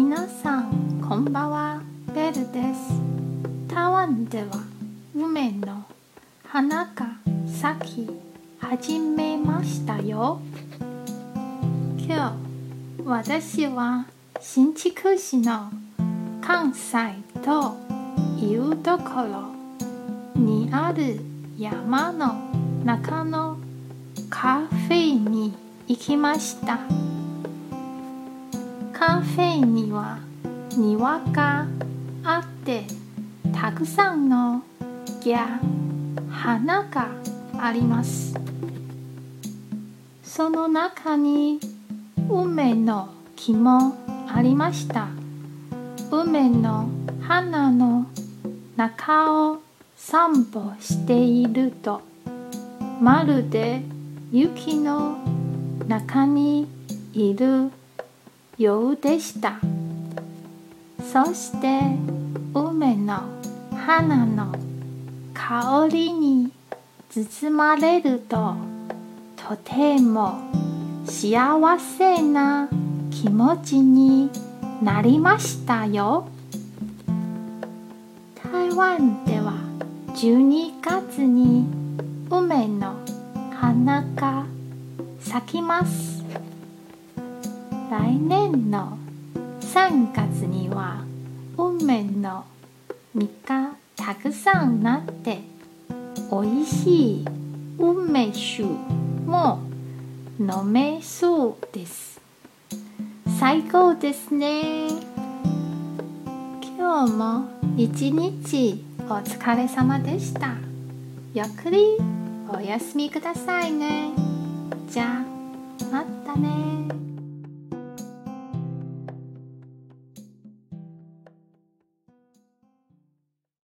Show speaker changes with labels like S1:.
S1: 皆さんこんばんは。ベルです。台湾では梅の花が咲き始めましたよ。今日私は新築市の関西というところにある山の中のカフェに行きました。カフェには庭があってたくさんのや花があります。その中に梅の木もありました。梅の花の中を散歩しているとまるで雪の中にいるようでした。そして梅の花の香りに包まれるととても幸せな気持ちになりましたよ。台湾では12月に梅の花が咲きます。来年の3月には梅の実がたくさんなっておいしい梅酒も飲めそうです。最高ですね。今日も一日お疲れ様でした。ゆっくりお休みくださいね。じゃあまたね。